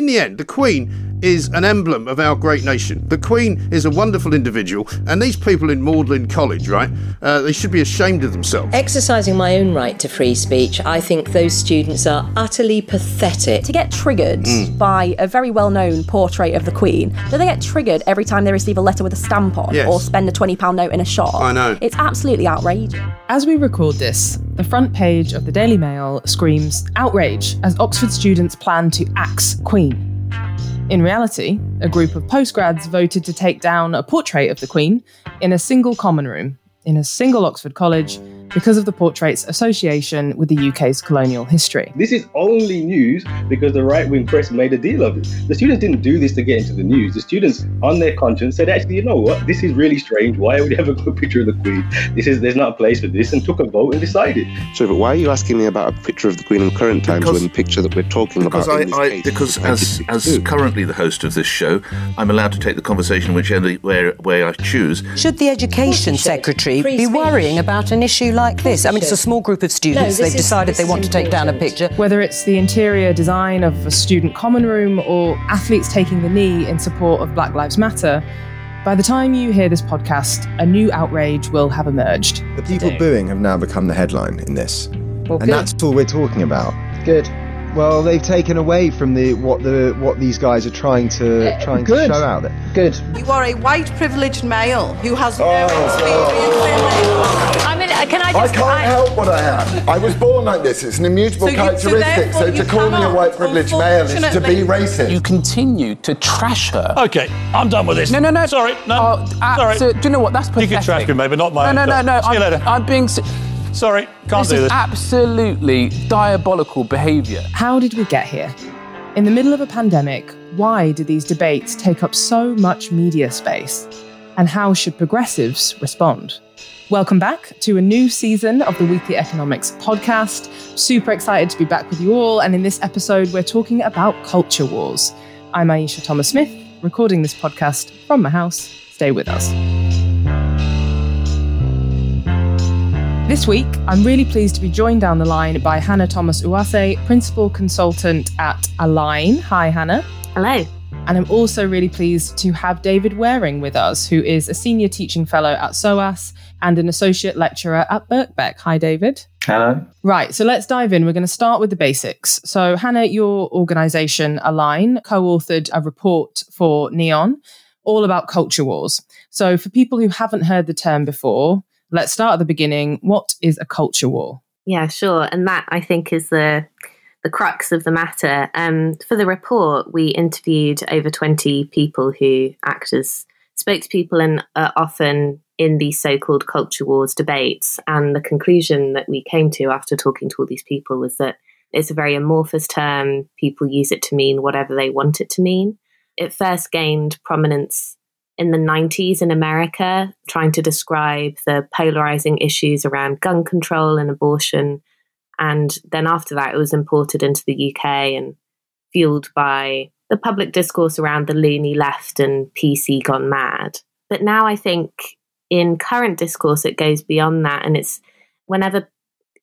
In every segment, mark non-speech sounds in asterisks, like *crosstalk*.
in the end, the Queen is an emblem of our great nation. The Queen is a wonderful individual, and these people in Magdalen College, right, uh, they should be ashamed of themselves. Exercising my own right to free speech, I think those students are utterly pathetic. To get triggered mm. by a very well known portrait of the Queen, do they get triggered every time they receive a letter with a stamp on yes. or spend a £20 note in a shop? I know. It's absolutely outrageous. As we record this, the front page of the Daily Mail screams outrage as Oxford students plan to axe Queen. In reality, a group of postgrads voted to take down a portrait of the Queen in a single common room in a single Oxford college because of the portrait's association with the UK's colonial history. This is only news because the right wing press made a deal of it. The students didn't do this to get into the news. The students, on their conscience, said, actually, you know what? This is really strange. Why would you have a good picture of the Queen? This is there's not a place for this, and took a vote and decided. So, but why are you asking me about a picture of the Queen in current times because, when the picture that we're talking because about? I, I because as as currently the host of this show, I'm allowed to take the conversation whichever way, way I choose. Should the Education Secretary be worrying about an issue like this? I mean, it's a small group of students. No, They've decided they want to take down a picture. Whether it's the interior design of a student common room or athletes taking the knee in support of Black Lives Matter, by the time you hear this podcast, a new outrage will have emerged. The people booing have now become the headline in this. Well, and that's all we're talking about. Good. Well, they've taken away from the what the what these guys are trying to uh, trying good. to show out there. Good. You are a white privileged male who has no oh, experience. I mean, uh, can I just? I can't I... help what I am. I was born like this. It's an immutable so characteristic. So, so to call me a white privileged male is to be racist. You continue to trash her. Okay, I'm done with this. No, no, no. Sorry, no. Oh, Sorry. do you know what? That's pathetic. You can trash me, maybe not my. No, no, no, no. See you later. I'm being. Sorry, can't this do this. Is absolutely diabolical behaviour. How did we get here? In the middle of a pandemic, why do these debates take up so much media space? And how should progressives respond? Welcome back to a new season of the Weekly Economics podcast. Super excited to be back with you all. And in this episode, we're talking about culture wars. I'm Ayeisha Thomas Smith, recording this podcast from my house. Stay with us. This week, I'm really pleased to be joined down the line by Hannah Thomas Uwase, Principal Consultant at Align. Hi, Hannah. Hello. And I'm also really pleased to have David Wearing with us, who is a Senior Teaching Fellow at SOAS and an Associate Lecturer at Birkbeck. Hi, David. Hello. Right, so let's dive in. We're going to start with the basics. So, Hannah, your organisation, Align, co authored a report for Neon all about culture wars. So, for people who haven't heard the term before, let's start at the beginning. What is a culture war? Yeah, sure. And that I think is the the crux of the matter. Um, for the report, we interviewed over 20 people who act as spokespeople and are often in these so called culture wars debates. And the conclusion that we came to after talking to all these people was that it's a very amorphous term. People use it to mean whatever they want it to mean. It first gained prominence in the 90s in America, trying to describe the polarizing issues around gun control and abortion. And then after that, it was imported into the UK and fueled by the public discourse around the loony left and PC gone mad. But now I think in current discourse, it goes beyond that. And it's whenever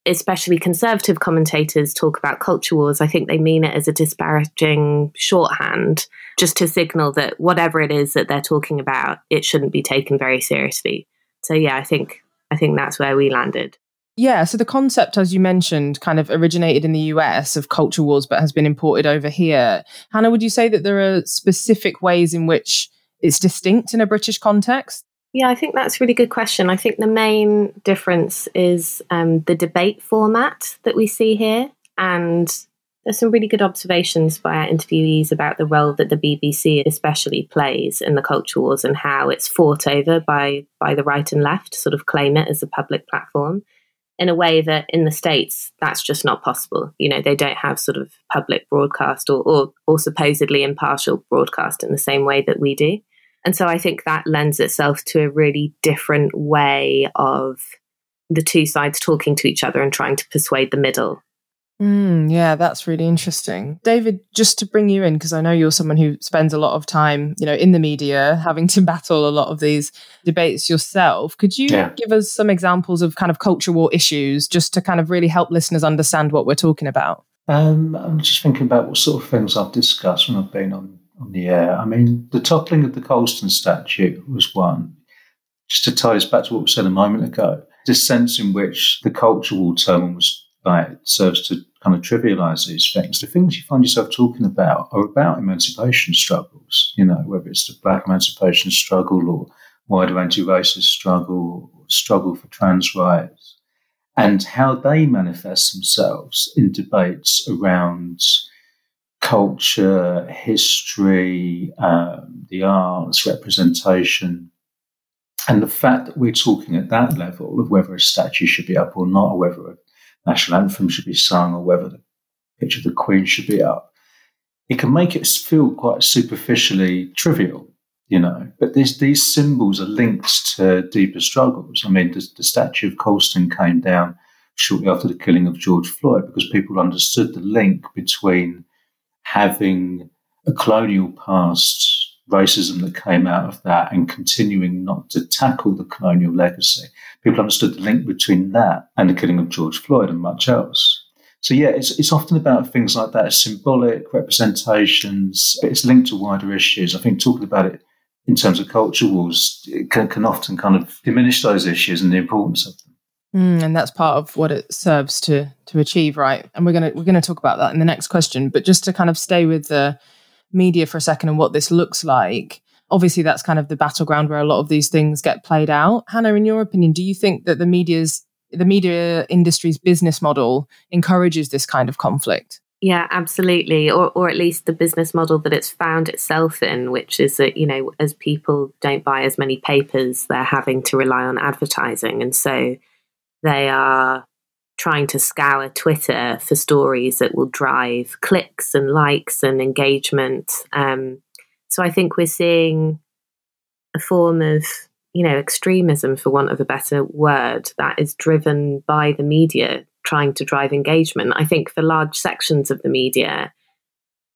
especially conservative commentators talk about culture wars, I think they mean it as a disparaging shorthand, just to signal that whatever it is that they're talking about, it shouldn't be taken very seriously. So yeah, I think I think that's where we landed. Yeah, so the concept, as you mentioned, kind of originated in the US of culture wars, but has been imported over here. Hannah, would you say that there are specific ways in which it's distinct in a British context? Yeah, I think that's a really good question. I think the main difference is um, the debate format that we see here. And there's some really good observations by our interviewees about the role that the BBC especially plays in the culture wars and how it's fought over by, by the right and left sort of claim it as a public platform in a way that in the States, that's just not possible. You know, they don't have sort of public broadcast or, or, or supposedly impartial broadcast in the same way that we do. And so I think that lends itself to a really different way of the two sides talking to each other and trying to persuade the middle. Mm, yeah, that's really interesting. David, just to bring you in, because I know you're someone who spends a lot of time, you know, in the media, having to *laughs* battle a lot of these debates yourself. Could you yeah. give us some examples of kind of culture war issues just to kind of really help listeners understand what we're talking about? Um, I'm just thinking about what sort of things I've discussed when I've been on, on the air. I mean, the toppling of the Colston statue was one. Just to tie us back to what we said a moment ago, this sense in which the culture war term was like serves to kind of trivialize these things. The things you find yourself talking about are about emancipation struggles, you know, whether it's the black emancipation struggle or wider anti-racist struggle, or struggle for trans rights and how they manifest themselves in debates around culture, history, um, the arts, representation. And the fact that we're talking at that level of whether a statue should be up or not, or whether a national anthem should be sung, or whether the picture of the Queen should be up, it can make it feel quite superficially trivial, you know. But these, these symbols are linked to deeper struggles. I mean, the, the statue of Colston came down shortly after the killing of George Floyd because people understood the link between having a colonial past, racism that came out of that, and continuing not to tackle the colonial legacy. People understood the link between that and the killing of George Floyd and much else. So yeah, it's it's often about things like that, symbolic representations. But it's linked to wider issues. I think talking about it in terms of culture wars can, can often kind of diminish those issues and the importance of them. Mm, and that's part of what it serves to to achieve, right? And we're gonna we're gonna talk about that in the next question. But just to kind of stay with the media for a second and what this looks like. Obviously, that's kind of the battleground where a lot of these things get played out. Hannah, in your opinion, do you think that the media's the media industry's business model encourages this kind of conflict? Yeah, absolutely. Or, or at least the business model that it's found itself in, which is that, you know, as people don't buy as many papers, they're having to rely on advertising. And so they are trying to scour Twitter for stories that will drive clicks and likes and engagement. Um, so I think we're seeing a form of, you know, extremism, for want of a better word, that is driven by the media trying to drive engagement. I think for large sections of the media,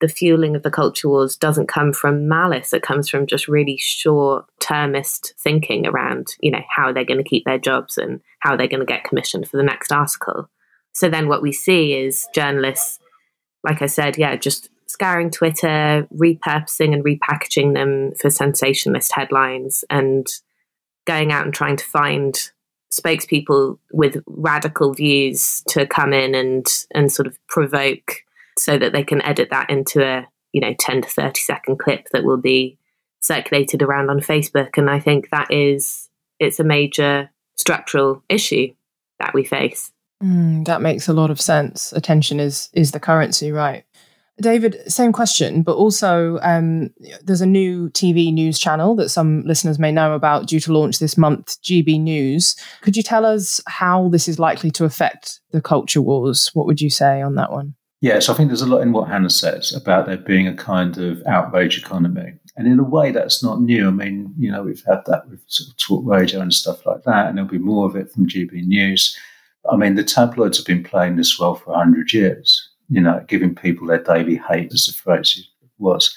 the fueling of the culture wars doesn't come from malice. It comes from just really short termist thinking around, you know, how they're going to keep their jobs and how they're going to get commissioned for the next article. So then what we see is journalists, like I said, yeah, just scouring Twitter, repurposing and repackaging them for sensationalist headlines and going out and trying to find spokespeople with radical views to come in and and sort of provoke so that they can edit that into a you know 10 to 30 second clip that will be circulated around on Facebook and I think that is it's a major structural issue that we face. Mm, that makes a lot of sense. Attention is is the currency, right? David, same question, but also um, there's a new TV news channel that some listeners may know about due to launch this month, GB News. Could you tell us how this is likely to affect the culture wars? What would you say on that one? Yes, I think there's a lot in what Hannah says about there being a kind of outrage economy. And in a way, that's not new. I mean, you know, we've had that with sort of talk radio and stuff like that, and there'll be more of it from GB News. I mean, the tabloids have been playing this well for 100 years, you know, giving people their daily hate, as the phrase was.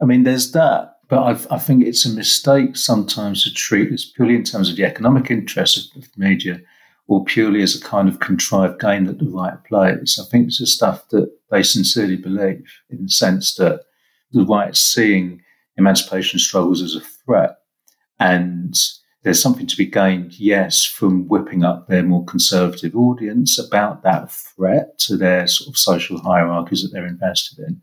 I mean, there's that. But I've, i think it's a mistake sometimes to treat this purely in terms of the economic interests of the media or purely as a kind of contrived game that the right plays. I think it's the stuff that they sincerely believe in the sense that the right seeing emancipation struggles as a threat. And there's something to be gained, yes, from whipping up their more conservative audience about that threat to their sort of social hierarchies that they're invested in.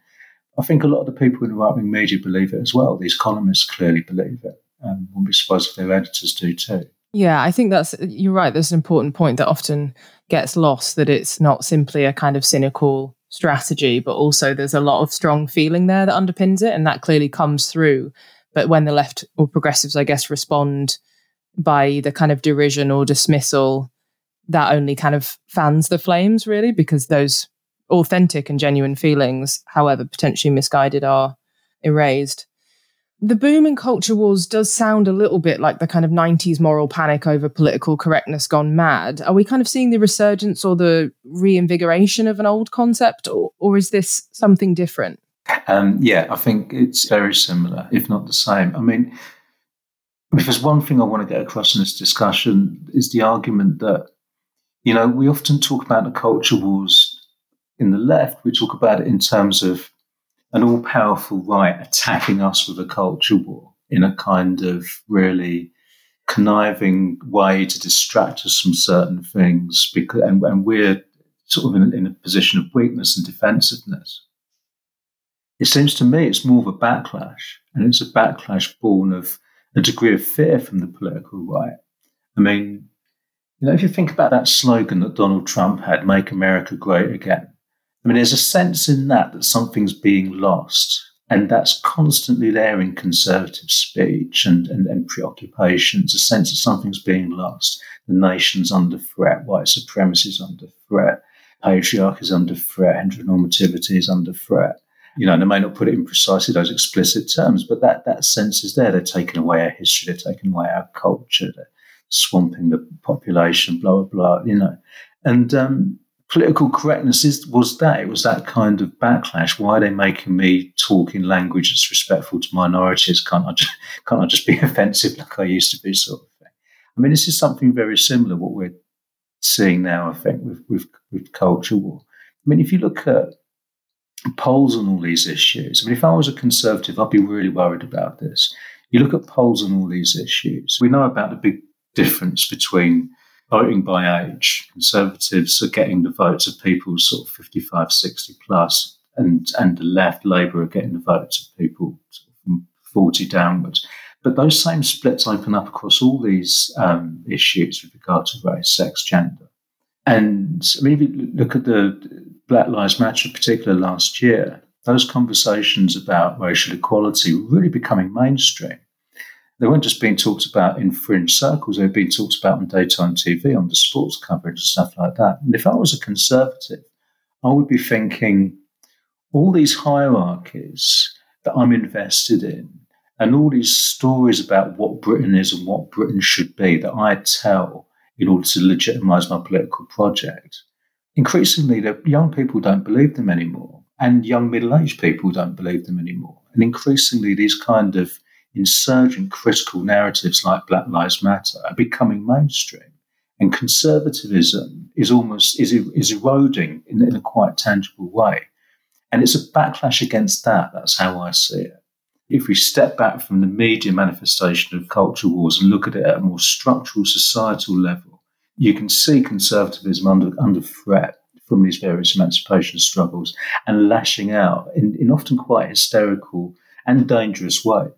I think a lot of the people in the right wing media believe it as well. These columnists clearly believe it. And wouldn't be surprised if their editors do too. Yeah, I think that's, you're right. There's an important point that often gets lost that it's not simply a kind of cynical strategy, but also there's a lot of strong feeling there that underpins it. And that clearly comes through. But when the left or progressives, I guess, respond by the kind of derision or dismissal, that only kind of fans the flames, really, because those authentic and genuine feelings, however potentially misguided, are erased the boom in culture wars does sound a little bit like the kind of 90s moral panic over political correctness gone mad. Are we kind of seeing the resurgence or the reinvigoration of an old concept, or, or is this something different? Um, yeah, I think it's very similar, if not the same. I mean, because one thing I want to get across in this discussion is the argument that, you know, we often talk about the culture wars in the left, we talk about it in terms of an all powerful right attacking us with a culture war in a kind of really conniving way to distract us from certain things because and, and we're sort of in, in, a position of weakness and defensiveness. It seems to me it's more of a backlash, and it's a backlash born of a degree of fear from the political right. I mean, you know, if you think about that slogan that Donald Trump had, "Make America Great Again," I mean, there's a sense in that that something's being lost. And that's constantly there in conservative speech and, and, and preoccupations, a sense that something's being lost. The nation's under threat, white supremacy is under threat, patriarchy is under threat, heteronormativity is under threat. You know, and they may not put it in precisely those explicit terms, but that, that sense is there. They're taking away our history, they're taking away our culture, they're swamping the population, blah, blah, blah, you know. And um, political correctness is was that it was that kind of backlash. Why are they making me talk in language that's respectful to minorities? Can't I just, *laughs* can't I just be *laughs* offensive like I used to be, sort of thing? I mean, this is something very similar what we're seeing now. I think with with, with culture war. I mean, if you look at polls on all these issues, I mean, if I was a conservative, I'd be really worried about this. You look at polls on all these issues. We know about the big difference between voting by age. Conservatives are getting the votes of people sort of 55, 60 plus, and, and the left, Labour, are getting the votes of people from 40 downwards. But those same splits open up across all these um, issues with regard to race, sex, gender. And I mean, if you look at the Black Lives Matter, in particular last year, those conversations about racial equality were really becoming mainstream they weren't just being talked about in fringe circles, they were being talked about on daytime TV, on the sports coverage and stuff like that. And if I was a conservative, I would be thinking all these hierarchies that I'm invested in and all these stories about what Britain is and what Britain should be that I tell in order to legitimize my political project. Increasingly, the young people don't believe them anymore, and young middle aged people don't believe them anymore. And increasingly, these kind of insurgent critical narratives like Black Lives Matter are becoming mainstream. And conservatism is almost is, is eroding in, in a quite tangible way. And it's a backlash against that. That's how I see it. If we step back from the media manifestation of culture wars and look at it at a more structural societal level, you can see conservatism under, under threat from these various emancipation struggles and lashing out in, in often quite hysterical and dangerous ways.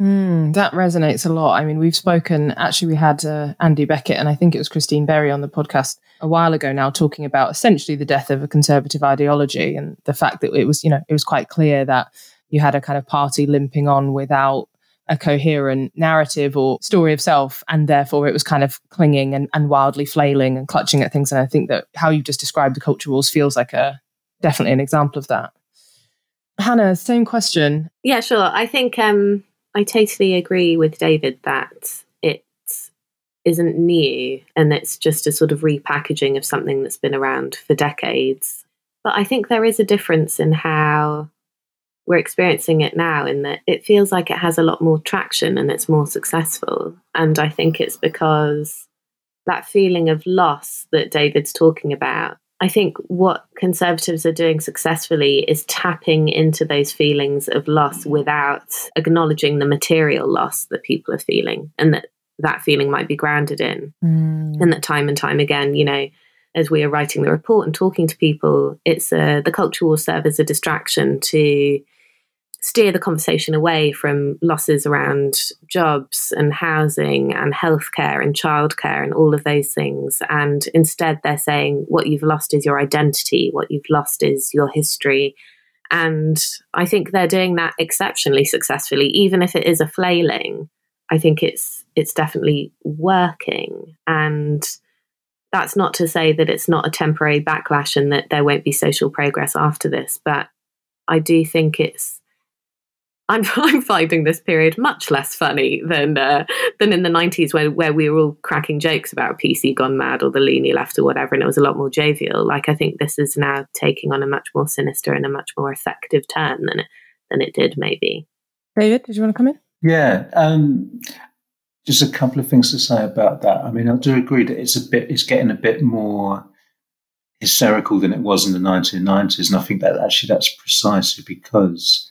Mm, that resonates a lot. I mean, we've spoken, actually, we had uh, Andy Beckett and I think it was Christine Berry on the podcast a while ago now talking about essentially the death of a conservative ideology and the fact that it was, you know, it was quite clear that you had a kind of party limping on without a coherent narrative or story of self. And therefore it was kind of clinging and, and wildly flailing and clutching at things. And I think that how you just described the culture wars feels like a definitely an example of that. Hannah, same question. Yeah, sure. I think um I totally agree with David that it isn't new and it's just a sort of repackaging of something that's been around for decades. But I think there is a difference in how we're experiencing it now, in that it feels like it has a lot more traction and it's more successful. And I think it's because that feeling of loss that David's talking about I think what conservatives are doing successfully is tapping into those feelings of loss without acknowledging the material loss that people are feeling and that that feeling might be grounded in. Mm. And that time and time again, you know, as we are writing the report and talking to people, it's a, the culture will serve as a distraction to steer the conversation away from losses around jobs and housing and healthcare and childcare and all of those things. And instead, they're saying what you've lost is your identity, what you've lost is your history. And I think they're doing that exceptionally successfully, even if it is a flailing. I think it's it's definitely working. And that's not to say that it's not a temporary backlash and that there won't be social progress after this, but I do think it's I'm, *laughs* I'm finding this period much less funny than uh, than in the 90s where, where we were all cracking jokes about PC gone mad or the loony left or whatever, and it was a lot more jovial. Like I think this is now taking on a much more sinister and a much more effective turn than it than it did maybe. David, did you want to come in? Yeah, um, just a couple of things to say about that. I mean, I do agree that it's a bit, it's getting a bit more hysterical than it was in the 1990s. And I think that actually that's precisely because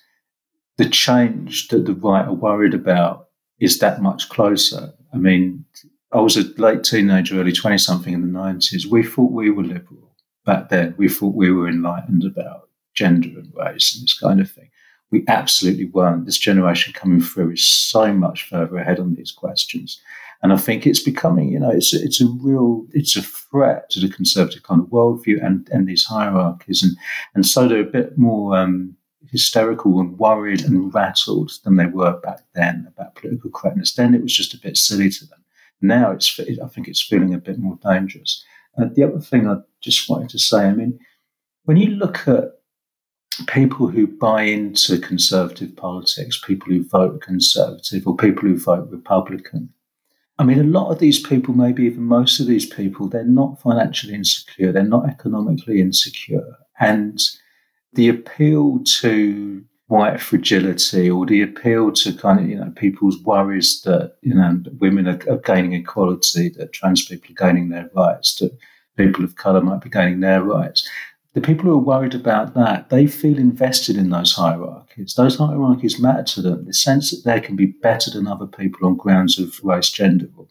the change that the right are worried about is that much closer. I mean, I was a late teenager, early 20 something in the 90s. We thought we were liberal back then. We thought we were enlightened about gender and race and this kind of thing. We absolutely weren't. This generation coming through is so much further ahead on these questions. And I think it's becoming, you know, it's a, it's a real, it's a threat to the conservative kind of worldview and, and these hierarchies. And, and so they're a bit more um, hysterical and worried and rattled than they were back then about political correctness. Then it was just a bit silly to them. Now it's, I think it's feeling a bit more dangerous. Uh, the other thing I just wanted to say, I mean, when you look at people who buy into conservative politics, people who vote conservative or people who vote Republican, I mean, a lot of these people, maybe even most of these people, they're not financially insecure, they're not economically insecure. And the appeal to white fragility or the appeal to kind of, you know, people's worries that, you know, women are, are gaining equality, that trans people are gaining their rights, that people of colour might be gaining their rights. The people who are worried about that, they feel invested in those hierarchies. Those hierarchies matter to them. The sense that they can be better than other people on grounds of race, gender, or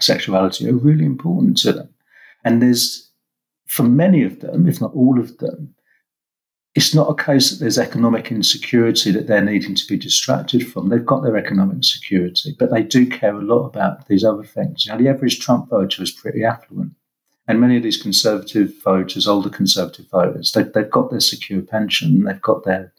sexuality are really important to them. And there's, for many of them, if not all of them, it's not a case that there's economic insecurity that they're needing to be distracted from. They've got their economic security, but they do care a lot about these other things. The average Trump voter is pretty affluent. And many of these conservative voters, older conservative voters, they, they've got their secure pension, they've got their,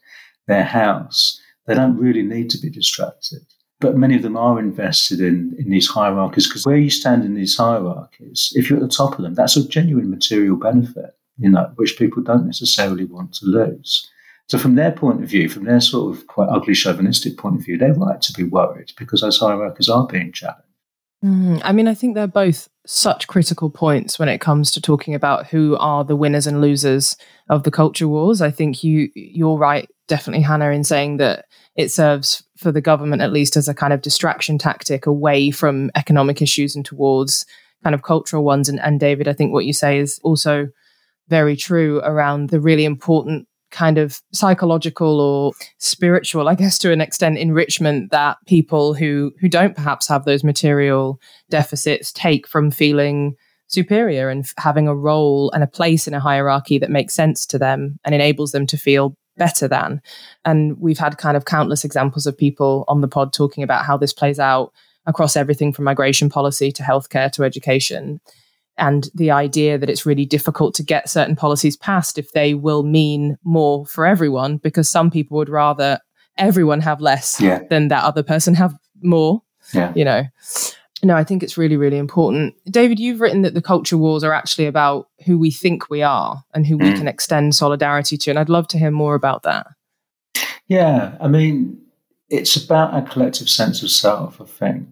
their house. They don't really need to be distracted. But many of them are invested in, in these hierarchies because where you stand in these hierarchies, if you're at the top of them, that's a genuine material benefit, you know, which people don't necessarily want to lose. So from their point of view, from their sort of quite ugly chauvinistic point of view, they're right to be worried because those hierarchies are being challenged. Mm, I mean, I think they're both such critical points when it comes to talking about who are the winners and losers of the culture wars. I think you you're right, definitely, Hannah, in saying that it serves for the government at least as a kind of distraction tactic away from economic issues and towards kind of cultural ones. And, and David, I think what you say is also very true around the really important kind of psychological or spiritual, I guess, to an extent, enrichment that people who who don't perhaps have those material deficits take from feeling superior and having a role and a place in a hierarchy that makes sense to them and enables them to feel better than. And we've had kind of countless examples of people on the pod talking about how this plays out across everything from migration policy to healthcare to education and the idea that it's really difficult to get certain policies passed if they will mean more for everyone because some people would rather everyone have less yeah. than that other person have more yeah. you know no i think it's really really important david you've written that the culture wars are actually about who we think we are and who mm. we can extend solidarity to and i'd love to hear more about that yeah i mean it's about a collective sense of self i think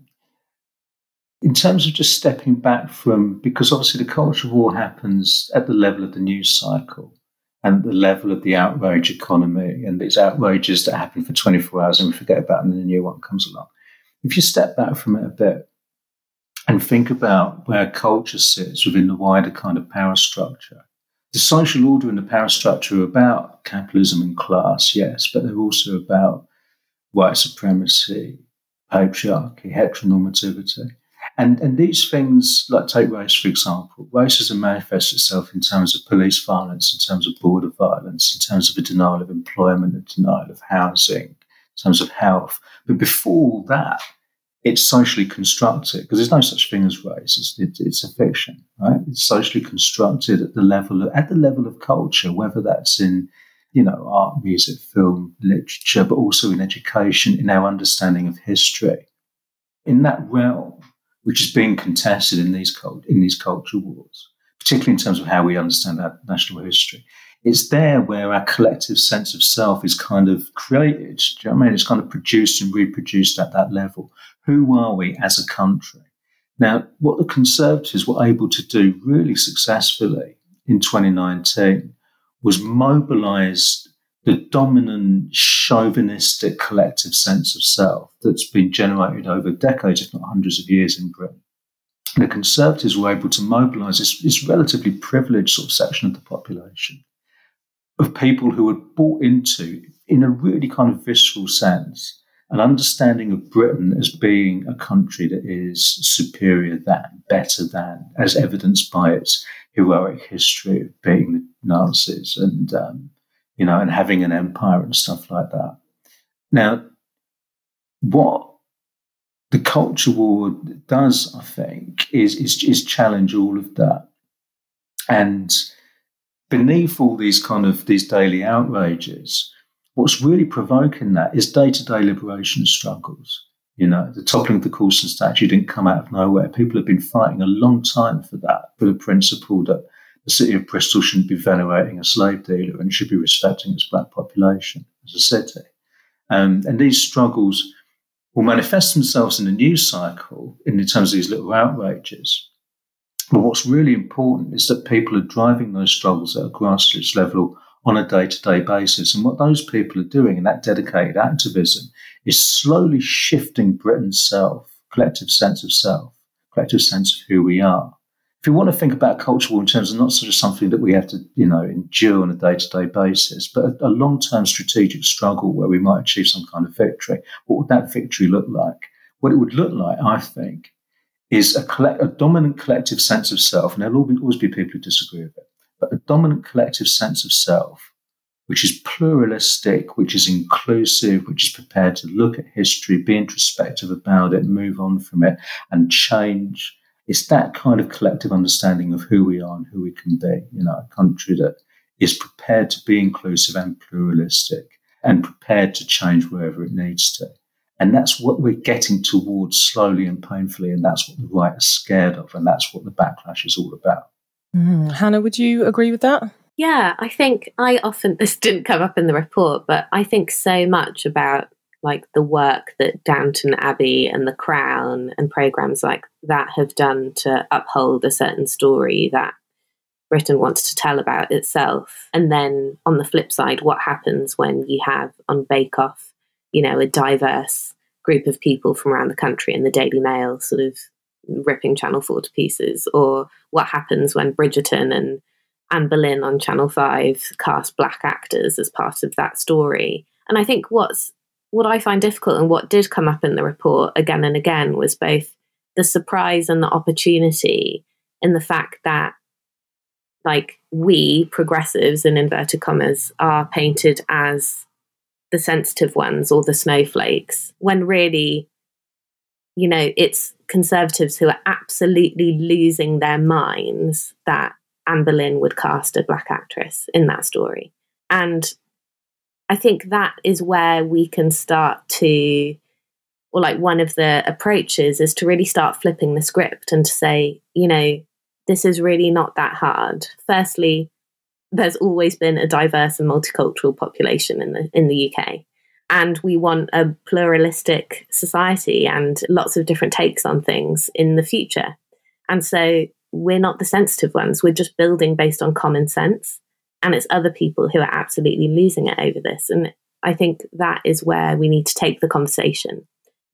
in terms of just stepping back from, because obviously the culture war happens at the level of the news cycle and the level of the outrage economy and these outrages that happen for 24 hours and we forget about them and the new one comes along. If you step back from it a bit and think about where culture sits within the wider kind of power structure, the social order and the power structure are about capitalism and class, yes, but they're also about white supremacy, patriarchy, heteronormativity. And, and these things, like take race, for example, racism manifests itself in terms of police violence, in terms of border violence, in terms of a denial of employment, a denial of housing, in terms of health. But before all that, it's socially constructed because there's no such thing as race. It's, it, it's a fiction, right? It's socially constructed at the level of, at the level of culture, whether that's in you know art, music, film, literature, but also in education, in our understanding of history. In that realm, which is being contested in these in these culture wars, particularly in terms of how we understand our national history. It's there where our collective sense of self is kind of created. You know I mean? It's kind of produced and reproduced at that level. Who are we as a country? Now, what the Conservatives were able to do really successfully in 2019 was mobilize the dominant chauvinistic collective sense of self that's been generated over decades, if not hundreds of years in Britain. The Conservatives were able to mobilise this, this relatively privileged sort of section of the population of people who had bought into, in a really kind of visceral sense, an understanding of Britain as being a country that is superior than, better than, as evidenced by its heroic history of beating the Nazis and, um, you know, and having an empire and stuff like that. Now, what the culture war does, I think, is, is, is challenge all of that. And beneath all these kind of these daily outrages, what's really provoking that is day-to-day liberation struggles. You know, the toppling of the Colston statue didn't come out of nowhere. People have been fighting a long time for that, for the principle that the city of Bristol shouldn't be venerating a slave dealer and should be respecting its black population as a city. Um, and these struggles will manifest themselves in the news cycle in terms of these little outrages. But what's really important is that people are driving those struggles at a grassroots level on a day to day basis. And what those people are doing in that dedicated activism is slowly shifting Britain's self, collective sense of self, collective sense of who we are. If you want to think about culture war in terms of not sort of something that we have to, you know, endure on a day to day basis, but a, a long term strategic struggle where we might achieve some kind of victory, what would that victory look like? What it would look like, I think, is a, collect, a dominant collective sense of self, and there'll always be people who disagree with it, but a dominant collective sense of self, which is pluralistic, which is inclusive, which is prepared to look at history, be introspective about it, move on from it, and change. It's that kind of collective understanding of who we are and who we can be. in know, a country that is prepared to be inclusive and pluralistic and prepared to change wherever it needs to. And that's what we're getting towards slowly and painfully. And that's what the right is scared of. And that's what the backlash is all about. Mm. Hannah, would you agree with that? Yeah, I think I often, *laughs* this didn't come up in the report, but I think so much about like the work that Downton Abbey and The Crown and programs like that have done to uphold a certain story that Britain wants to tell about itself. And then on the flip side, what happens when you have on Bake Off, you know, a diverse group of people from around the country and the Daily Mail sort of ripping Channel 4 to pieces, or what happens when Bridgerton and Anne Boleyn on Channel 5 cast black actors as part of that story. And I think what's what I find difficult and what did come up in the report again and again was both the surprise and the opportunity in the fact that like we progressives in inverted commas are painted as the sensitive ones or the snowflakes when really you know it's conservatives who are absolutely losing their minds that Anne Boleyn would cast a black actress in that story. And I think that is where we can start to, or like one of the approaches is to really start flipping the script and to say, you know, this is really not that hard. Firstly, there's always been a diverse and multicultural population in the in the UK and we want a pluralistic society and lots of different takes on things in the future. And so we're not the sensitive ones. We're just building based on common sense. And it's other people who are absolutely losing it over this. And I think that is where we need to take the conversation.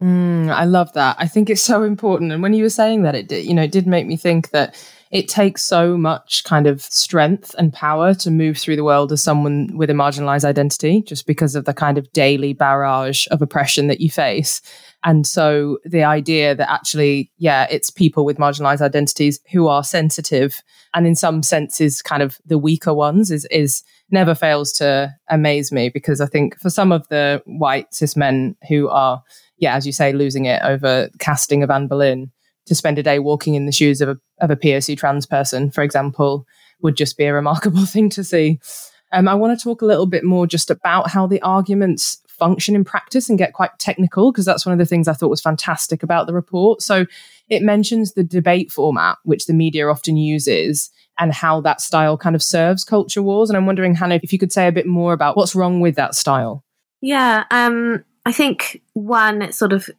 Mm, I love that. I think it's so important. And when you were saying that, it did, you know, it did make me think that it takes so much kind of strength and power to move through the world as someone with a marginalized identity, just because of the kind of daily barrage of oppression that you face. And so the idea that actually, yeah, it's people with marginalized identities who are sensitive and in some senses kind of the weaker ones is, is never fails to amaze me because I think for some of the white cis men who are, yeah, as you say, losing it over casting of Anne Boleyn, to spend a day walking in the shoes of a, of a POC trans person, for example, would just be a remarkable *laughs* thing to see. Um, I want to talk a little bit more just about how the arguments function in practice and get quite technical, because that's one of the things I thought was fantastic about the report. So it mentions the debate format, which the media often uses, and how that style kind of serves culture wars. And I'm wondering, Hannah, if you could say a bit more about what's wrong with that style. Yeah, um, I think one sort of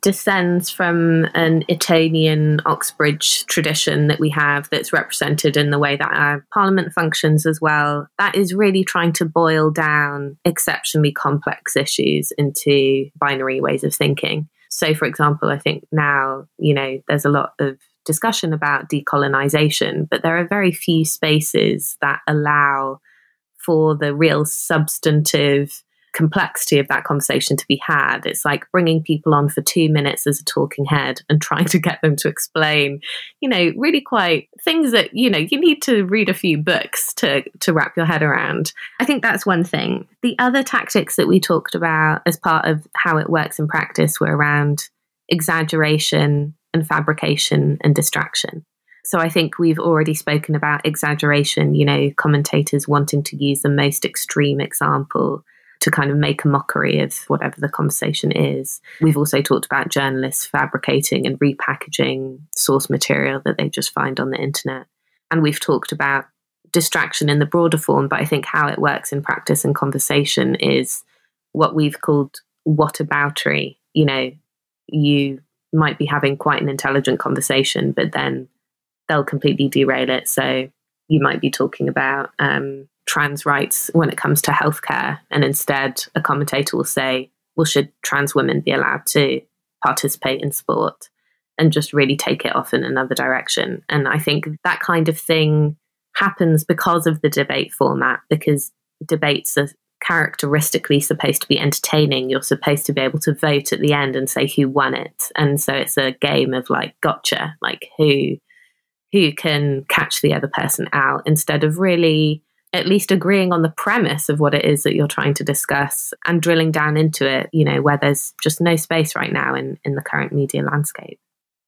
descends from an Etonian Oxbridge tradition that we have that's represented in the way that our parliament functions as well. That is really trying to boil down exceptionally complex issues into binary ways of thinking. So, for example, I think now, you know, there's a lot of discussion about decolonization, but there are very few spaces that allow for the real substantive complexity of that conversation to be had. It's like bringing people on for two minutes as a talking head and *laughs* trying to get them to explain, you know, really quite things that, you know, you need to read a few books to, to wrap your head around. I think that's one thing. The other tactics that we talked about as part of how it works in practice were around exaggeration and fabrication and distraction. So I think we've already spoken about exaggeration, you know, commentators wanting to use the most extreme example to kind of make a mockery of whatever the conversation is. We've also talked about journalists fabricating and repackaging source material that they just find on the internet. And we've talked about distraction in the broader form, but I think how it works in practice and conversation is what we've called whataboutery. You know, you might be having quite an intelligent conversation, but then they'll completely derail it. So you might be talking about um, trans rights when it comes to healthcare. And instead, a commentator will say, well, should trans women be allowed to participate in sport? And just really take it off in another direction. And I think that kind of thing happens because of the debate format, because debates are characteristically supposed to be entertaining. You're supposed to be able to vote at the end and say who won it. And so it's a game of like gotcha, like who who can catch the other person out instead of really at least agreeing on the premise of what it is that you're trying to discuss and drilling down into it, you know, where there's just no space right now in, in the current media landscape.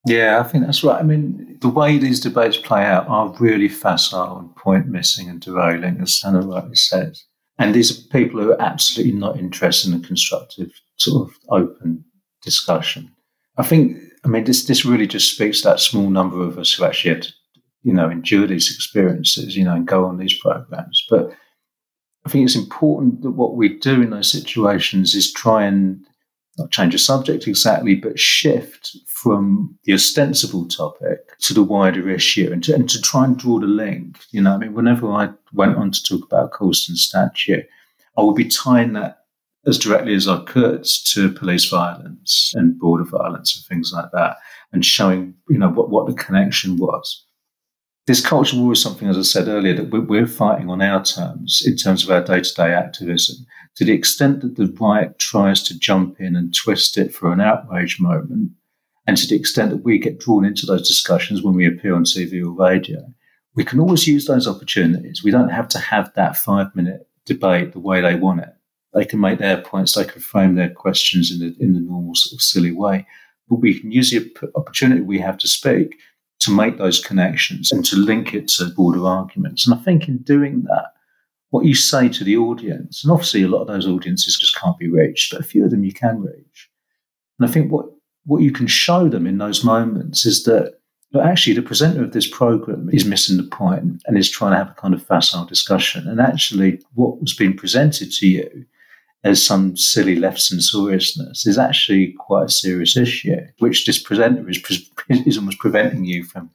Yeah, I think that's right. I mean, the way these debates play out are really facile and point missing and derailing, as Hannah rightly says. And these are people who are absolutely not interested in a constructive, sort of open discussion. I think, I mean, this, this really just speaks to that small number of us who actually have to you know, endure these experiences, you know, and go on these programs. But I think it's important that what we do in those situations is try and not change the subject exactly, but shift from the ostensible topic to the wider issue and to, and to try and draw the link. You know, I mean, whenever I went on to talk about Colston statue, I would be tying that as directly as I could to police violence and border violence and things like that, and showing, you know, what, what the connection was this culture war is something, as I said earlier, that we're fighting on our terms in terms of our day to day activism. To the extent that the right tries to jump in and twist it for an outrage moment, and to the extent that we get drawn into those discussions when we appear on TV or radio, we can always use those opportunities. We don't have to have that five minute debate the way they want it. They can make their points, they can frame their questions in the, in the normal sort of silly way. But we can use the opportunity we have to speak to make those connections and to link it to broader arguments. And I think in doing that, what you say to the audience, and obviously a lot of those audiences just can't be reached, but a few of them you can reach. And I think what, what you can show them in those moments is that but actually the presenter of this program is missing the point and is trying to have a kind of facile discussion. And actually what was being presented to you as some silly left censoriousness is actually quite a serious issue, which this presenter is, is almost preventing you from,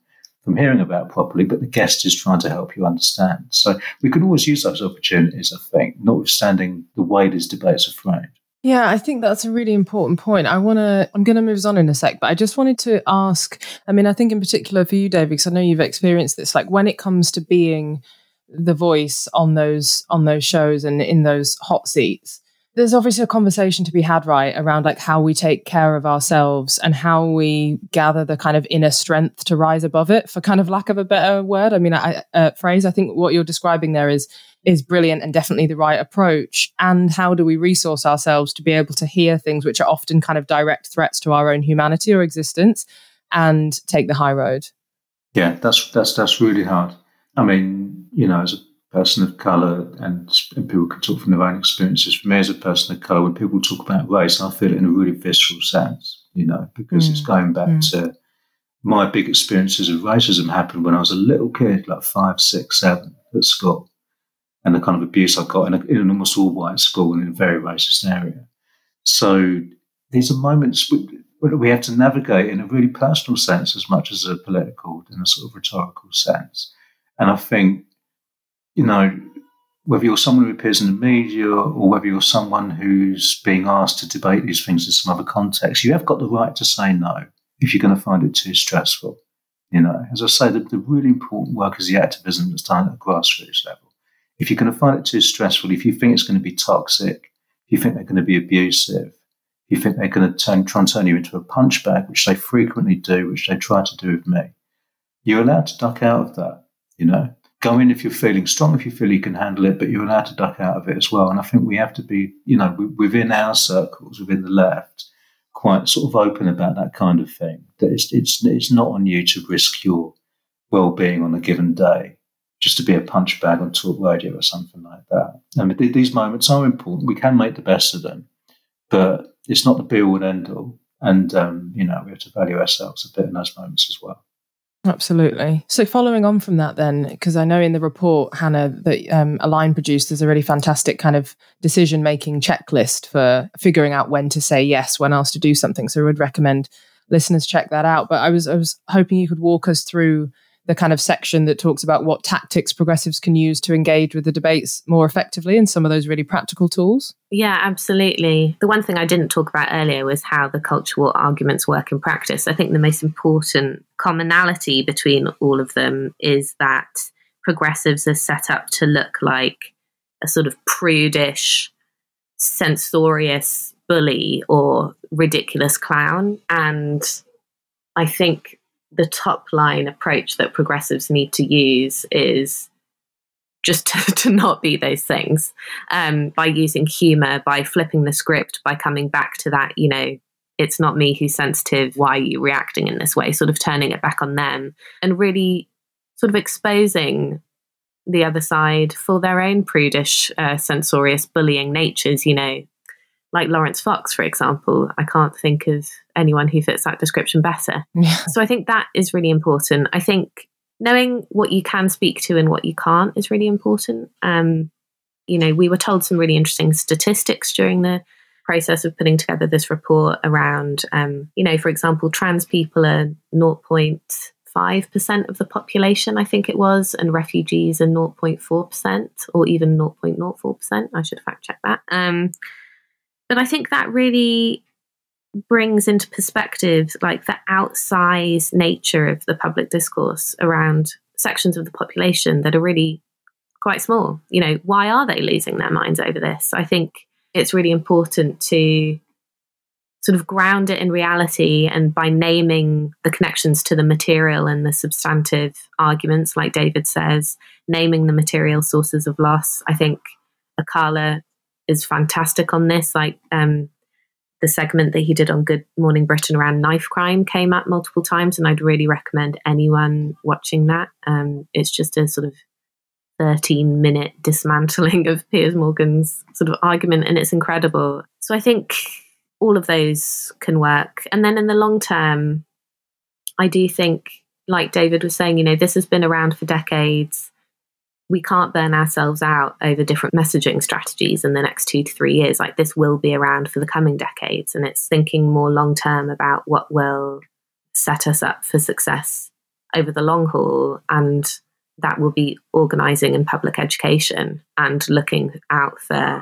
from hearing about properly, but the guest is trying to help you understand. So we can always use those opportunities, I think, notwithstanding the way these debates are framed. Yeah, I think that's a really important point. I want to, I'm going to move on in a sec, but I just wanted to ask I mean, I think in particular for you, David, because I know you've experienced this, like when it comes to being the voice on those on those shows and in those hot seats there's obviously a conversation to be had right around like how we take care of ourselves and how we gather the kind of inner strength to rise above it for kind of lack of a better word. I mean I, uh, phrase i think what you're describing there is is brilliant and definitely the right approach. And how do we resource ourselves to be able to hear things which are often kind of direct threats to our own humanity or existence and take the high road? Yeah that's that's that's really hard. I mean you know as a person of colour, and, and, people can talk from their own experiences. For me, as a person of colour, when people talk about race, I feel it in a really visceral sense, you know, because mm. it's going back mm. to my big experiences of racism happened when I was a little kid, like five, six, seven, at school, and the kind of abuse I got in, a, in an almost all white school in a very racist area. So these are moments we, we have to navigate in a really personal sense as much as a political, in a sort of rhetorical sense. And I think you know, whether you're someone who appears in the media or whether you're someone who's being asked to debate these things in some other context, you have got the right to say no if you're going to find it too stressful. You know, as I say, the, the really important work is the activism that's done at the grassroots level. If you're going to find it too stressful, if you think it's going to be toxic, if you think they're going to be abusive, if you think they're going to turn, try and turn you into a punch bag, which they frequently do, which they try to do with me, you're allowed to duck out of that. You know, go in if you're feeling strong, if you feel you can handle it, but you're allowed to duck out of it as well. And I think we have to be, you know, within our circles, within the left, quite sort of open about that kind of thing. That it's it's it's not on you to risk your well-being on a given day just to be a punch bag on talk radio or something like that. I mean, these moments are important. We can make the best of them, but it's not the be all and end all. And um, you know, we have to value ourselves a bit in those moments as well. Absolutely. So, following on from that, then, because I know in the report, Hannah, that um, Align produced, there's a really fantastic kind of decision making checklist for figuring out when to say yes when asked to do something. So, I would recommend listeners check that out. But I was, I was hoping you could walk us through the kind of section that talks about what tactics progressives can use to engage with the debates more effectively and some of those really practical tools? Yeah, absolutely. The one thing I didn't talk about earlier was how the cultural arguments work in practice. I think the most important commonality between all of them is that progressives are set up to look like a sort of prudish, censorious bully or ridiculous clown. And I think the top line approach that progressives need to use is just *laughs* to, to not be those things um, by using humor, by flipping the script, by coming back to that, you know, it's not me who's sensitive. Why are you reacting in this way? Sort of turning it back on them and really sort of exposing the other side for their own prudish, uh, censorious, bullying natures, you know, like Laurence Fox, for example. I can't think of anyone who fits that description better. Yeah. So I think that is really important. I think knowing what you can speak to and what you can't is really important. Um, you know, we were told some really interesting statistics during the process of putting together this report around, um, you know, for example, trans people are 0.5% of the population, I think it was, and refugees are 0.4% or even 0.04%. I should fact check that. Um, but I think that really brings into perspective like the outsized nature of the public discourse around sections of the population that are really quite small. You know, why are they losing their minds over this? I think it's really important to sort of ground it in reality and by naming the connections to the material and the substantive arguments, like David says, naming the material sources of loss. I think Akala is fantastic on this. Like um, the segment that he did on Good Morning Britain around knife crime came up multiple times, and I'd really recommend anyone watching that. Um, it's just a sort of 13 minute dismantling *laughs* of Piers Morgan's sort of argument, and it's incredible. So I think all of those can work. And then in the long term, I do think, like David was saying, you know, this has been around for decades we can't burn ourselves out over different messaging strategies in the next two to three years. Like this will be around for the coming decades. And it's thinking more long term about what will set us up for success over the long haul. And that will be organizing in public education and looking out for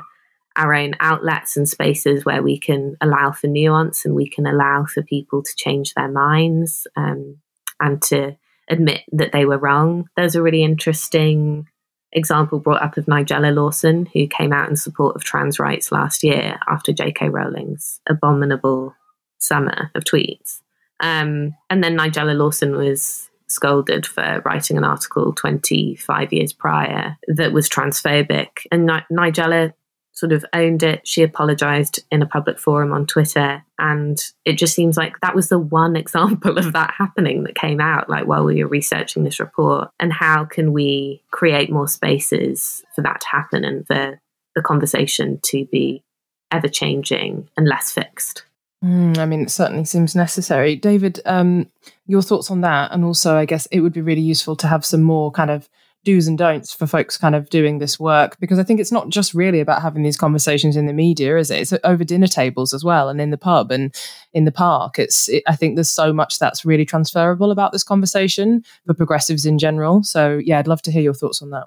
our own outlets and spaces where we can allow for nuance and we can allow for people to change their minds um, and to admit that they were wrong. There's a really interesting example brought up of Nigella Lawson, who came out in support of trans rights last year after J.K. Rowling's abominable summer of tweets. Um, and then Nigella Lawson was scolded for writing an article 25 years prior that was transphobic. And Ni- Nigella sort of owned it. She apologized in a public forum on Twitter. And it just seems like that was the one *laughs* example of that happening that came out, like while we were researching this report. And how can we create more spaces for that to happen and for the conversation to be ever changing and less fixed? Mm, I mean, it certainly seems necessary. David, um, your thoughts on that? And also, I guess it would be really useful to have some more kind of do's and don'ts for folks kind of doing this work because I think it's not just really about having these conversations in the media, is it? It's over dinner tables as well, and in the pub and in the park. It's it, I think there's so much that's really transferable about this conversation for progressives in general. So yeah, I'd love to hear your thoughts on that.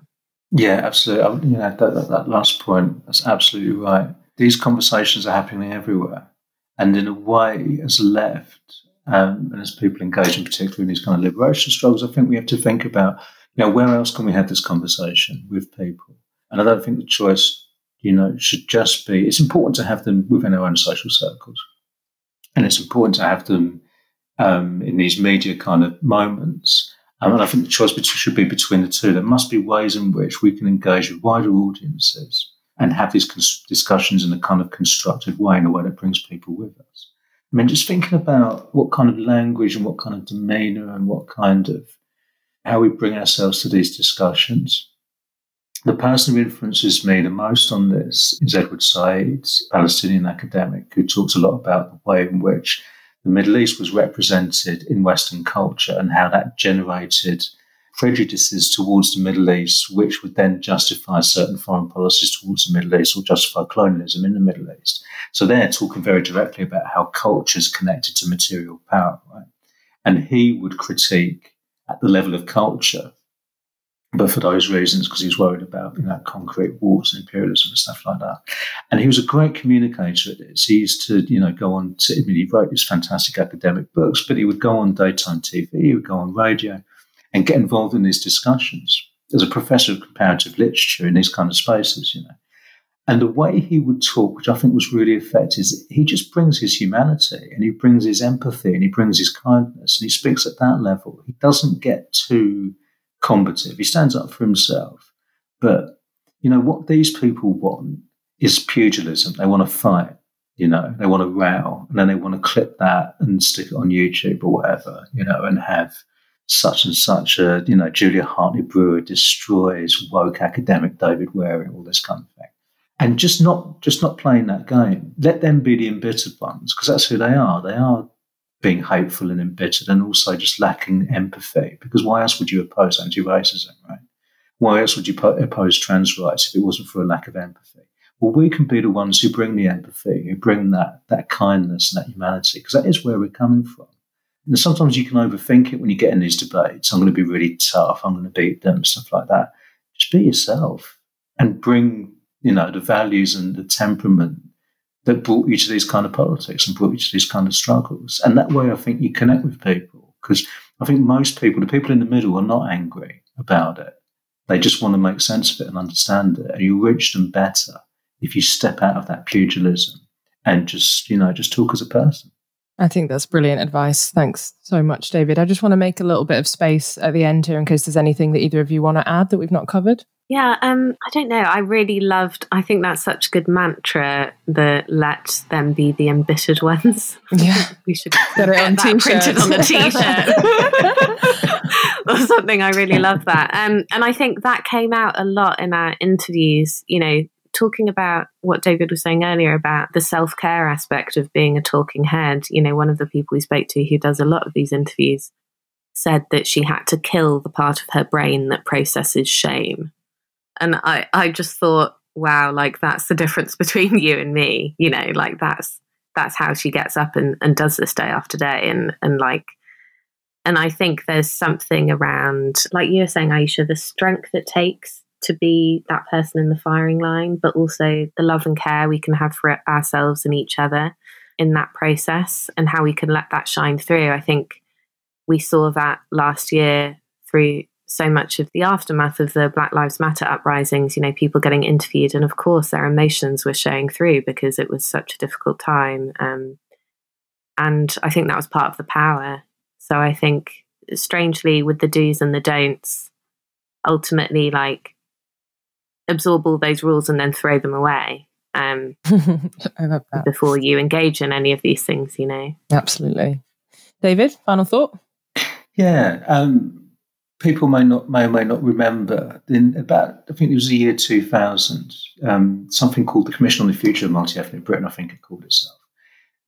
Yeah, absolutely. You know that, that, that last point. That's absolutely right. These conversations are happening everywhere, and in a way, as left, Um, and as people engage in particularly in these kind of liberation struggles, I think we have to think about, know, where else can we have this conversation with people? And I don't think the choice, you know, should just be, it's important to have them within our own social circles. And it's important to have them um, in these media kind of moments. And I think the choice should be between the two. There must be ways in which we can engage with wider audiences and have these cons- discussions in a kind of constructive way, in a way that brings people with us. I mean, just thinking about what kind of language and what kind of demeanor and what kind of how we bring ourselves to these discussions. The person who influences me the most on this is Edward Said, Palestinian academic, who talks a lot about the way in which the Middle East was represented in Western culture and how that generated prejudices towards the Middle East, which would then justify certain foreign policies towards the Middle East or justify colonialism in the Middle East. So they're talking very directly about how culture is connected to material power, right? And he would critique at the level of culture, but for those reasons, because he's worried about you know concrete wars and imperialism and stuff like that. And he was a great communicator at this. He used to you know go on. To, I mean, he wrote these fantastic academic books, but he would go on daytime TV, he would go on radio, and get involved in these discussions as a professor of comparative literature in these kind of spaces, you know. And the way he would talk, which I think was really effective, is he just brings his humanity and he brings his empathy and he brings his kindness and he speaks at that level. He doesn't get too combative. He stands up for himself. But, you know, what these people want is pugilism. They want to fight, you know, they want to row and then they want to clip that and stick it on YouTube or whatever, you know, and have such and such a, you know, Julia Hartley Brewer destroys woke academic David Wearing, all this kind of thing. And just not just not playing that game. Let them be the embittered ones, because that's who they are. They are being hateful and embittered and also just lacking empathy. Because why else would you oppose anti-racism, right? Why else would you oppose trans rights if it wasn't for a lack of empathy? Well, we can be the ones who bring the empathy, who bring that that kindness and that humanity, because that is where we're coming from. And sometimes you can overthink it when you get in these debates. I'm going to be really tough. I'm going to beat them, stuff like that. Just be yourself and bring, you know, the values and the temperament that brought you to these kind of politics and brought you to these kind of struggles. And that way, I think you connect with people because I think most people, the people in the middle, are not angry about it. They just want to make sense of it and understand it. And you reach them better if you step out of that pugilism and just, you know, just talk as a person. I think that's brilliant advice. Thanks so much, David. I just want to make a little bit of space at the end here in case there's anything that either of you want to add that we've not covered. Yeah, um, I don't know. I really loved. I think that's such a good mantra. The let them be the embittered ones. *laughs* Yeah, we should get it on that printed on the *laughs* t-shirt *laughs* or something. I really love that. Um, and I think that came out a lot in our interviews. You know, talking about what David was saying earlier about the self care aspect of being a talking head, you know, one of the people we spoke to who does a lot of these interviews said that she had to kill the part of her brain that processes shame. And I, I just thought, wow, like that's the difference *laughs* between you and me, you know, like that's that's how she gets up and, and does this day after day and and like and I think there's something around like you were saying, Ayeisha, the strength it takes to be that person in the firing line, but also the love and care we can have for ourselves and each other in that process and how we can let that shine through. I think we saw that last year through so much of the aftermath of the Black Lives Matter uprisings, you know, people getting interviewed, and of course their emotions were showing through because it was such a difficult time. Um, and I think that was part of the power. So I think, strangely, with the do's and the don'ts, ultimately, like absorb all those rules and then throw them away um, *laughs* before you engage in any of these things, you know. Absolutely. David, final thought? Yeah. Um, people may not may or may not remember in about I think it was the year 2000, um, something called the Commission on the Future of Multi-Ethnic Britain, I think it called itself,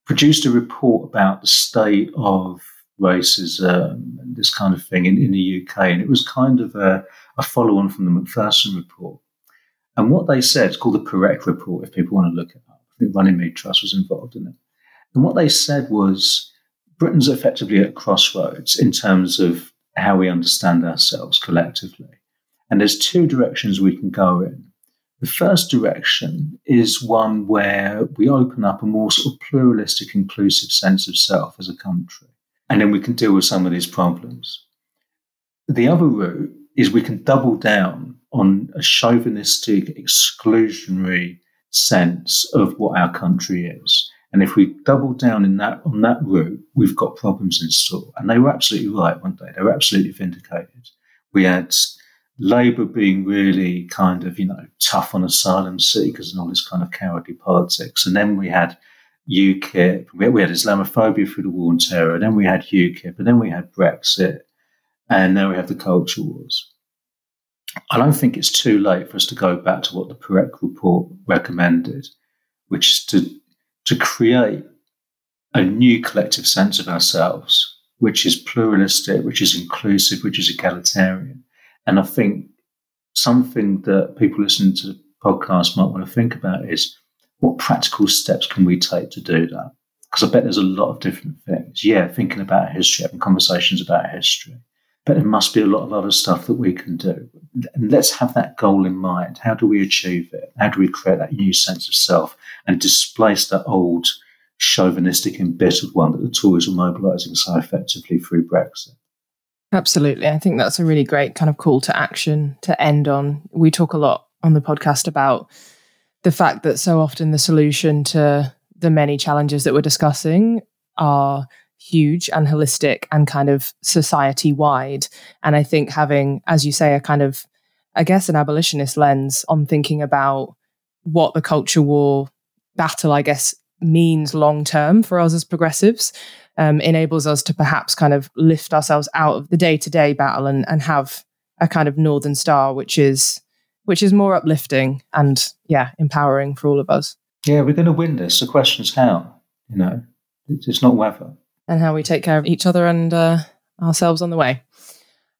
produced a report about the state of racism and this kind of thing in, in the UK. And it was kind of a, a follow on from the Macpherson report. And what they said, it's called the Parekh Report, if people want to look it up. I think Runnymede Trust was involved in it. And what they said was Britain's effectively at crossroads in terms of how we understand ourselves collectively. And there's two directions we can go in. The first direction is one where we open up a more sort of pluralistic, inclusive sense of self as a country. and then we can deal with some of these problems. The other route is we can double down on a chauvinistic, exclusionary sense of what our country is. And if we double down in that on that route, we've got problems in store. And they were absolutely right, weren't they? They were absolutely vindicated. We had Labour being really kind of, you know, tough on asylum seekers and all this kind of cowardly politics. And then we had UKIP, we had Islamophobia through the war on terror, and then we had UKIP, and then we had Brexit, and now we have the culture wars. I don't think it's too late for us to go back to what the Parekh report recommended, which is to to create a new collective sense of ourselves, which is pluralistic, which is inclusive, which is egalitarian. And I think something that people listening to the podcast might want to think about is what practical steps can we take to do that? Because I bet there's a lot of different things. Yeah, thinking about history, having conversations about history. But there must be a lot of other stuff that we can do. And let's have that goal in mind. How do we achieve it? How do we create that new sense of self and displace that old chauvinistic, embittered one that the Tories are mobilising so effectively through Brexit? Absolutely. I think that's a really great kind of call to action to end on. We talk a lot on the podcast about the fact that so often the solution to the many challenges that we're discussing are huge and holistic and kind of society wide. And I think having, as you say, a kind of, I guess, an abolitionist lens on thinking about what the culture war battle, I guess, means long term for us as progressives um, enables us to perhaps kind of lift ourselves out of the day to day battle and, and have a kind of northern star, which is which is more uplifting and yeah, empowering for all of us. Yeah, we're going to win this. The question is how. You know, it's not whether and how we take care of each other and uh, ourselves on the way.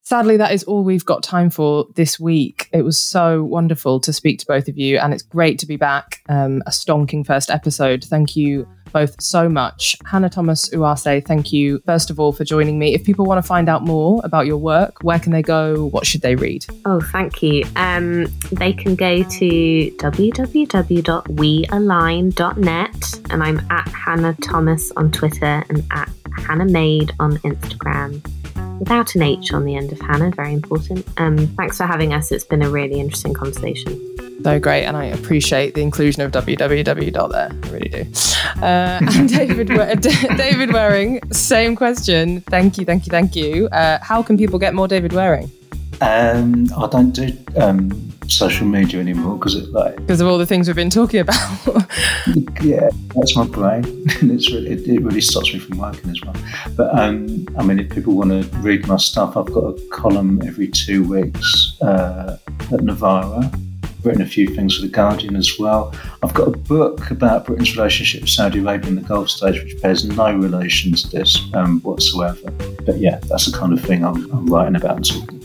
Sadly, that is all we've got time for this week. It was so wonderful to speak to both of you, and it's great to be back. Um, a stonking first episode. Thank you both so much. Hannah Thomas Uwase, thank you first of all for joining me. If people want to find out more about your work, where can they go? What should they read? Oh, thank you. Um, they can go to www.wealign.net, and I'm at Hannah Thomas on Twitter and at Hannah Made on Instagram without an H on the end of Hannah, very important. Um, thanks for having us. It's been a really interesting conversation. So great, and I appreciate the inclusion of www there. I really do. Uh, *laughs* and David, *laughs* David Wearing, same question. Thank you, thank you, thank you. Uh, how can people get more David Wearing? Um, I don't do um, social media anymore because it like because of all the things we've been talking about. *laughs* yeah, that's my brain. *laughs* it's really, it, it, really stops me from working as well. But um, I mean, if people want to read my stuff, I've got a column every two weeks uh, at Novara. I've written a few things for the Guardian as well. I've got a book about Britain's relationship with Saudi Arabia in the Gulf states, which bears no relation to this um, whatsoever. But yeah, that's the kind of thing I'm, I'm writing about and talking.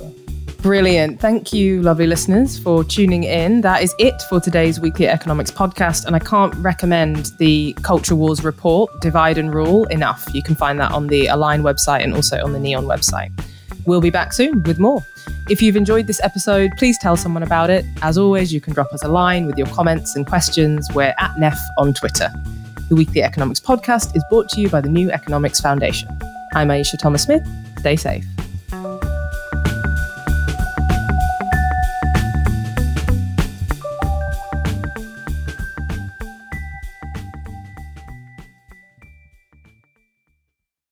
Brilliant. Thank you, lovely listeners, for tuning in. That is it for today's weekly economics podcast. And I can't recommend the Culture Wars report, Divide and Rule, enough. You can find that on the Align website and also on the Neon website. We'll be back soon with more. If you've enjoyed this episode, please tell someone about it. As always, you can drop us a line with your comments and questions. We're at NEF on Twitter. The Weekly Economics Podcast is brought to you by the New Economics Foundation. I'm Ayeisha Thomas Smith. Stay safe.